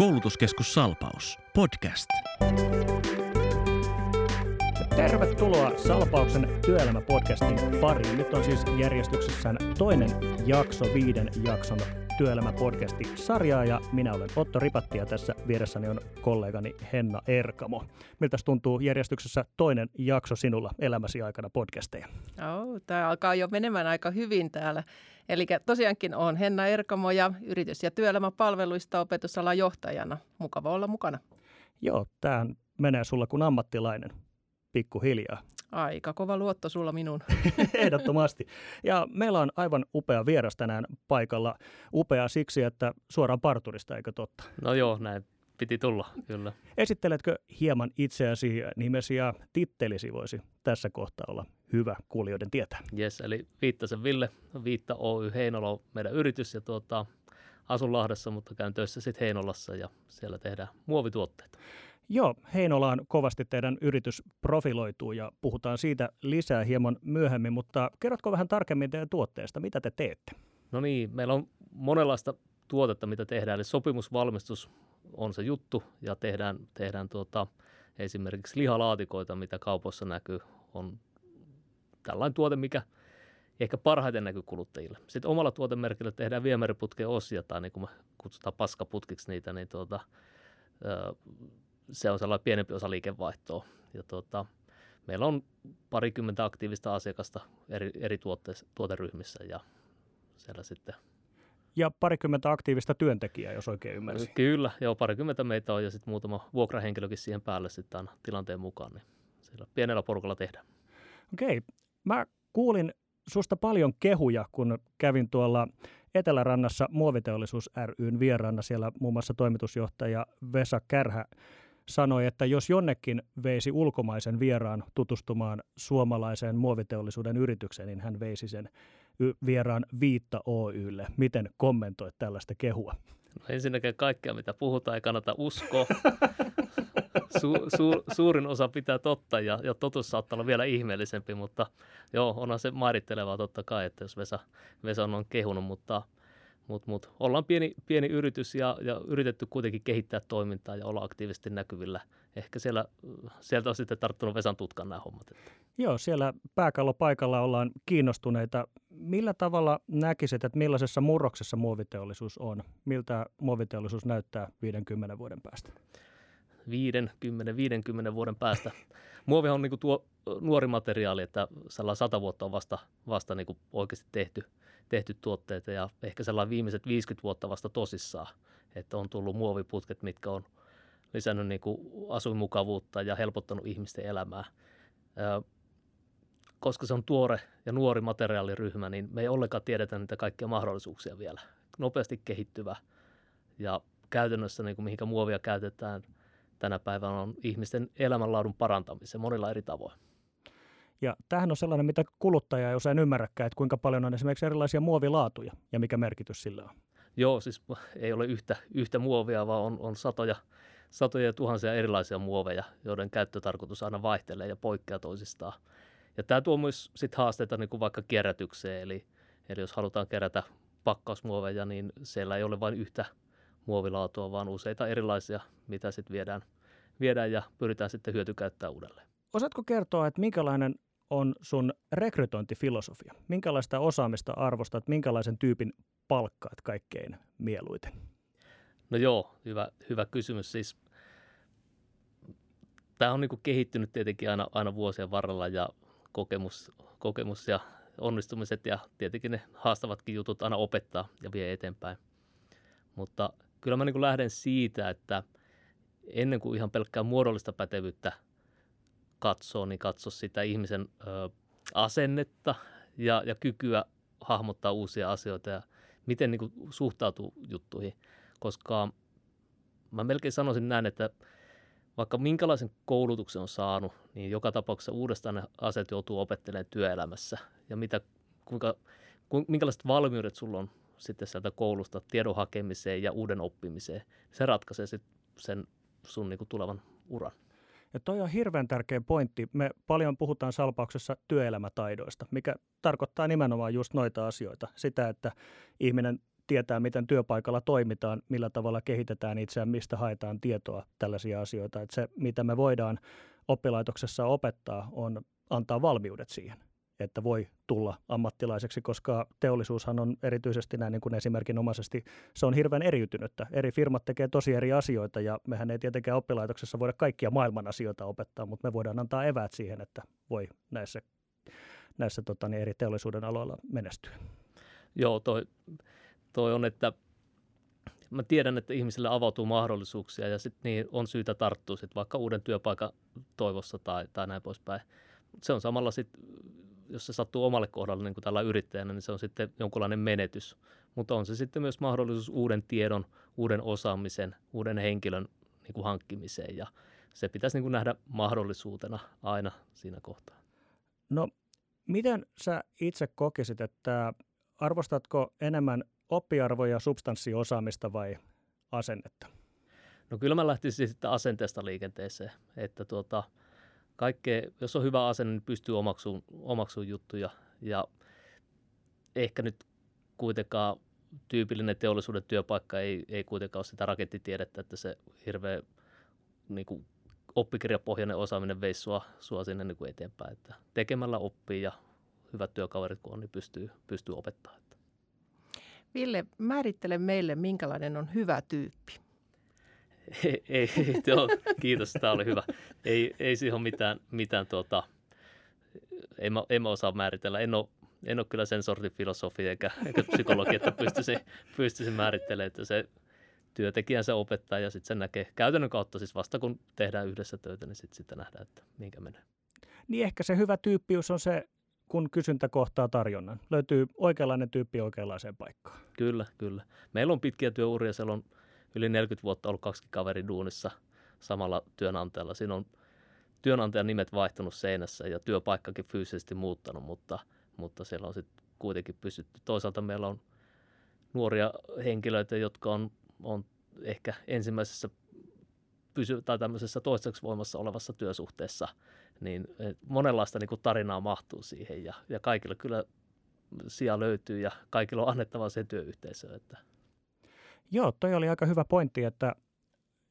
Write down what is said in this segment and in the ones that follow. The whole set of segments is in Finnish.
Koulutuskeskus Salpaus. Podcast. Tervetuloa Salpauksen työelämäpodcastin pariin. Nyt on siis järjestyksessään toinen jakso viiden jakson työelämäpodcasti sarjaa ja minä olen Otto Ripatti ja tässä vieressäni on kollegani Henna Erkamo. Miltä tuntuu järjestyksessä toinen jakso sinulla elämäsi aikana podcasteja? Oh, tämä alkaa jo menemään aika hyvin täällä. Eli tosiaankin on Henna Erkamo ja yritys- ja työelämäpalveluista opetusalan johtajana. Mukava olla mukana. Joo, tämä menee sulla kuin ammattilainen pikkuhiljaa. Aika kova luotto sulla minun. Ehdottomasti. Ja meillä on aivan upea vieras tänään paikalla. Upea siksi, että suoraan parturista, eikö totta? No joo, näin piti tulla, kyllä. Esitteletkö hieman itseäsi, nimesi ja tittelisi voisi tässä kohtaa olla hyvä kuulijoiden tietää? Yes, eli Viittasen Ville, Viitta Oy Heinola on meidän yritys ja tuota, asun Lahdessa, mutta käyn töissä sitten Heinolassa ja siellä tehdään muovituotteita. Joo, Heinolaan kovasti teidän yritys profiloituu ja puhutaan siitä lisää hieman myöhemmin, mutta kerrotko vähän tarkemmin teidän tuotteesta, mitä te teette? No niin, meillä on monenlaista tuotetta, mitä tehdään, eli sopimusvalmistus on se juttu ja tehdään, tehdään tuota, esimerkiksi lihalaatikoita, mitä kaupoissa näkyy, on tällainen tuote, mikä ehkä parhaiten näkyy kuluttajille. Sitten omalla tuotemerkillä tehdään viemäriputken osia, tai niin kuin me kutsutaan paskaputkiksi niitä, niin tuota, se on sellainen pienempi osa liikevaihtoa. Ja tuota, meillä on parikymmentä aktiivista asiakasta eri, eri tuotte- tuoteryhmissä ja siellä sitten ja parikymmentä aktiivista työntekijää, jos oikein ymmärsin. Kyllä, joo, parikymmentä meitä on ja sitten muutama vuokrahenkilökin siihen päälle sitten tilanteen mukaan, niin siellä pienellä porukalla tehdään. Okei, mä kuulin susta paljon kehuja, kun kävin tuolla Etelärannassa Muoviteollisuus ryn vieraana. Siellä muun muassa toimitusjohtaja Vesa Kärhä sanoi, että jos jonnekin veisi ulkomaisen vieraan tutustumaan suomalaiseen muoviteollisuuden yritykseen, niin hän veisi sen vieraan Viitta Oylle. Miten kommentoit tällaista kehua? No ensinnäkin kaikkea, mitä puhutaan, ei kannata uskoa. Su, su, suurin osa pitää totta ja, ja totuus saattaa olla vielä ihmeellisempi, mutta joo, onhan se mairittelevaa totta kai, että jos Vesa, Vesa on kehunut, mutta – mutta mut, ollaan pieni, pieni yritys ja, ja yritetty kuitenkin kehittää toimintaa ja olla aktiivisesti näkyvillä. Ehkä siellä, sieltä on sitten tarttunut Vesan tutkan nämä hommat. Että. Joo, siellä pääkallopaikalla ollaan kiinnostuneita. Millä tavalla näkisit, että millaisessa murroksessa muoviteollisuus on? Miltä muoviteollisuus näyttää 50 vuoden päästä? 50-50 vuoden päästä. Muovi on niin kuin tuo nuori materiaali, että sellainen sata vuotta on vasta, vasta niin kuin oikeasti tehty – tehty tuotteita ja ehkä sellainen viimeiset 50 vuotta vasta tosissaan, että on tullut muoviputket, mitkä on lisännyt niin kuin asuinmukavuutta ja helpottanut ihmisten elämää. Koska se on tuore ja nuori materiaaliryhmä, niin me ei ollenkaan tiedetä niitä kaikkia mahdollisuuksia vielä. Nopeasti kehittyvä ja käytännössä niin kuin mihinkä muovia käytetään tänä päivänä on ihmisten elämänlaadun parantamiseen monilla eri tavoin. Ja tämähän on sellainen, mitä kuluttaja ei usein ymmärräkään, että kuinka paljon on esimerkiksi erilaisia muovilaatuja ja mikä merkitys sillä on. Joo, siis ei ole yhtä, yhtä muovia, vaan on, on satoja, satoja ja tuhansia erilaisia muoveja, joiden käyttötarkoitus aina vaihtelee ja poikkeaa toisistaan. Ja tämä tuo myös sit haasteita niin kuin vaikka kierrätykseen, eli, eli jos halutaan kerätä pakkausmuoveja, niin siellä ei ole vain yhtä muovilaatua, vaan useita erilaisia, mitä sitten viedään, viedään ja pyritään sitten hyötykäyttää uudelleen. Osaatko kertoa, että minkälainen on sun rekrytointifilosofia? Minkälaista osaamista arvostat, minkälaisen tyypin palkkaat kaikkein mieluiten? No joo, hyvä, hyvä kysymys. Siis, tämä on niin kuin kehittynyt tietenkin aina, aina vuosien varrella ja kokemus, kokemus ja onnistumiset ja tietenkin ne haastavatkin jutut aina opettaa ja vie eteenpäin. Mutta kyllä mä niin lähden siitä, että ennen kuin ihan pelkkää muodollista pätevyyttä – katsoo, niin katso sitä ihmisen ö, asennetta ja, ja kykyä hahmottaa uusia asioita ja miten niin kuin, suhtautuu juttuihin. Koska mä melkein sanoisin näin, että vaikka minkälaisen koulutuksen on saanut, niin joka tapauksessa uudestaan ne asiat joutuu opettelemaan työelämässä. Ja mitä, kuinka, ku, minkälaiset valmiudet sulla on sitten sieltä koulusta tiedon hakemiseen ja uuden oppimiseen. Se ratkaisee sitten sen sun niin kuin tulevan uran. Ja toi on hirveän tärkeä pointti. Me paljon puhutaan salpauksessa työelämätaidoista, mikä tarkoittaa nimenomaan just noita asioita. Sitä, että ihminen tietää, miten työpaikalla toimitaan, millä tavalla kehitetään itseään, mistä haetaan tietoa, tällaisia asioita. Että se, mitä me voidaan oppilaitoksessa opettaa, on antaa valmiudet siihen että voi tulla ammattilaiseksi, koska teollisuushan on erityisesti näin niin kuin esimerkinomaisesti, se on hirveän eriytynyttä. Eri firmat tekee tosi eri asioita ja mehän ei tietenkään oppilaitoksessa voida kaikkia maailman asioita opettaa, mutta me voidaan antaa eväät siihen, että voi näissä, näissä tota, niin eri teollisuuden aloilla menestyä. Joo, toi, toi on, että mä tiedän, että ihmisille avautuu mahdollisuuksia ja sitten niin on syytä tarttua sit vaikka uuden työpaikan toivossa tai, tai näin poispäin. Se on samalla sitten jos se sattuu omalle kohdalle niin kuin tällä yrittäjänä, niin se on sitten jonkunlainen menetys. Mutta on se sitten myös mahdollisuus uuden tiedon, uuden osaamisen, uuden henkilön niin kuin hankkimiseen ja se pitäisi niin kuin nähdä mahdollisuutena aina siinä kohtaa. No, miten sä itse kokisit, että arvostatko enemmän oppiarvoja, substanssiosaamista vai asennetta? No kyllä mä lähtisin sitten asenteesta liikenteeseen, että tuota, kaikkea, jos on hyvä asenne, niin pystyy omaksuun, omaksuun juttuja. Ja ehkä nyt kuitenkaan tyypillinen teollisuuden työpaikka ei, ei kuitenkaan ole sitä rakettitiedettä, että se hirveä niin kuin oppikirjapohjainen osaaminen veisi sua, sua sinne niin kuin eteenpäin. Että tekemällä oppii ja hyvät työkaverit kun on, niin pystyy, pystyy opettamaan. Ville, määrittele meille, minkälainen on hyvä tyyppi. Ei, ei joo, kiitos, tämä oli hyvä. Ei, ei siihen ole mitään, mitään tuota, en mä, en mä osaa määritellä. En ole, en ole kyllä sen sortin filosofi eikä, eikä psykologi, että pystyisi, pystyisi määrittelemään, että se työntekijän se opettaa ja sitten se näkee käytännön kautta siis vasta kun tehdään yhdessä töitä, niin sitten sitten nähdään, että minkä menee. Niin ehkä se hyvä tyyppius on se, kun kysyntä kohtaa tarjonnan. Löytyy oikeanlainen tyyppi oikeanlaiseen paikkaan. Kyllä, kyllä. Meillä on pitkiä työuria, siellä on yli 40 vuotta ollut kaksi kaveri duunissa samalla työnantajalla. Siinä on työnantajan nimet vaihtunut seinässä ja työpaikkakin fyysisesti muuttanut, mutta, mutta siellä on sitten kuitenkin pysytty. Toisaalta meillä on nuoria henkilöitä, jotka on, on ehkä ensimmäisessä pysy- tai tämmöisessä toistaiseksi voimassa olevassa työsuhteessa, niin monenlaista niin kuin tarinaa mahtuu siihen ja, ja kaikilla kyllä sija löytyy ja kaikilla on annettava se työyhteisö. Että Joo, toi oli aika hyvä pointti, että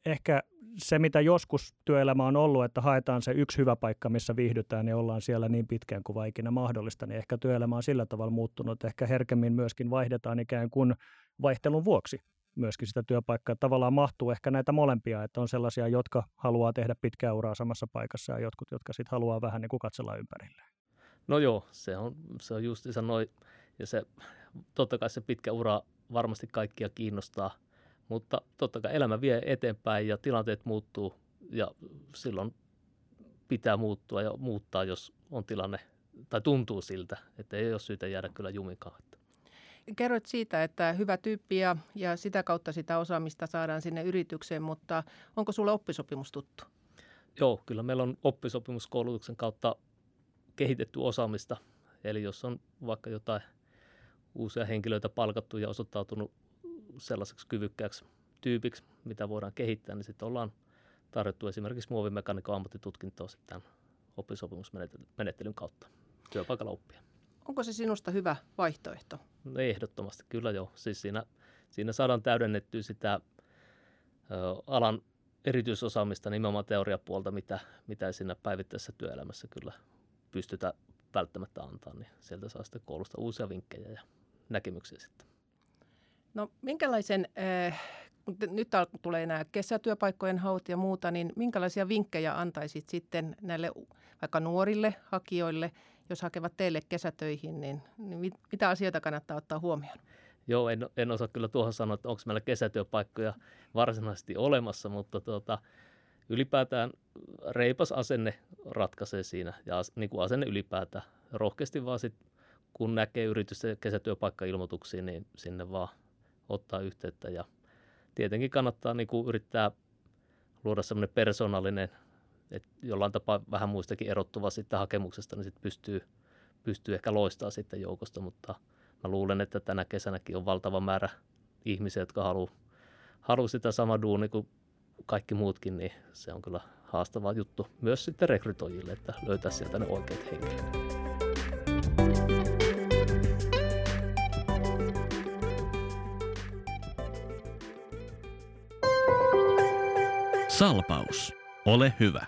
ehkä se, mitä joskus työelämä on ollut, että haetaan se yksi hyvä paikka, missä viihdytään ja ollaan siellä niin pitkään kuin vaikina mahdollista, niin ehkä työelämä on sillä tavalla muuttunut, että ehkä herkemmin myöskin vaihdetaan ikään kuin vaihtelun vuoksi myöskin sitä työpaikkaa. Tavallaan mahtuu ehkä näitä molempia, että on sellaisia, jotka haluaa tehdä pitkää uraa samassa paikassa ja jotkut, jotka sitten haluaa vähän niin kuin katsella ympärilleen. No joo, se on, se on just noin, ja se, totta kai se pitkä ura varmasti kaikkia kiinnostaa, mutta totta kai elämä vie eteenpäin ja tilanteet muuttuu ja silloin pitää muuttua ja muuttaa, jos on tilanne tai tuntuu siltä, että ei ole syytä jäädä kyllä jumikaan. Kerroit siitä, että hyvä tyyppi ja, ja sitä kautta sitä osaamista saadaan sinne yritykseen, mutta onko sulle oppisopimus tuttu? Joo, kyllä meillä on oppisopimuskoulutuksen kautta kehitetty osaamista. Eli jos on vaikka jotain – uusia henkilöitä palkattu ja osoittautunut sellaiseksi kyvykkääksi tyypiksi, mitä voidaan kehittää, niin sitten ollaan tarjottu esimerkiksi muovimekaniikon ammattitutkintoa sitten oppisopimusmenettelyn kautta työpaikalla oppia. Onko se sinusta hyvä vaihtoehto? No ehdottomasti, kyllä joo. Siis siinä, siinä saadaan täydennettyä sitä ö, alan erityisosaamista nimenomaan teoriapuolta, mitä, mitä siinä päivittäisessä työelämässä kyllä pystytä välttämättä antaa, niin sieltä saa sitten koulusta uusia vinkkejä ja näkemyksiä sitten? No minkälaisen, äh, nyt tulee nämä kesätyöpaikkojen haut ja muuta, niin minkälaisia vinkkejä antaisit sitten näille vaikka nuorille hakijoille, jos hakevat teille kesätöihin, niin, niin mitä asioita kannattaa ottaa huomioon? Joo, en, en osaa kyllä tuohon sanoa, että onko meillä kesätyöpaikkoja varsinaisesti olemassa, mutta tuota, ylipäätään reipas asenne ratkaisee siinä ja niin kuin asenne ylipäätään. Rohkeasti vaan sit kun näkee yritysten kesätyöpaikkailmoituksia, niin sinne vaan ottaa yhteyttä. Ja tietenkin kannattaa niin kuin yrittää luoda semmoinen persoonallinen, että jollain tapaa vähän muistakin erottuva sitten hakemuksesta, niin sitten pystyy, pystyy ehkä loistaa sitten joukosta, mutta mä luulen, että tänä kesänäkin on valtava määrä ihmisiä, jotka haluaa halu sitä sama duuni kuin kaikki muutkin, niin se on kyllä haastava juttu myös sitten rekrytoijille, että löytää sieltä ne oikeat henkilöt. Salpaus. Ole hyvä.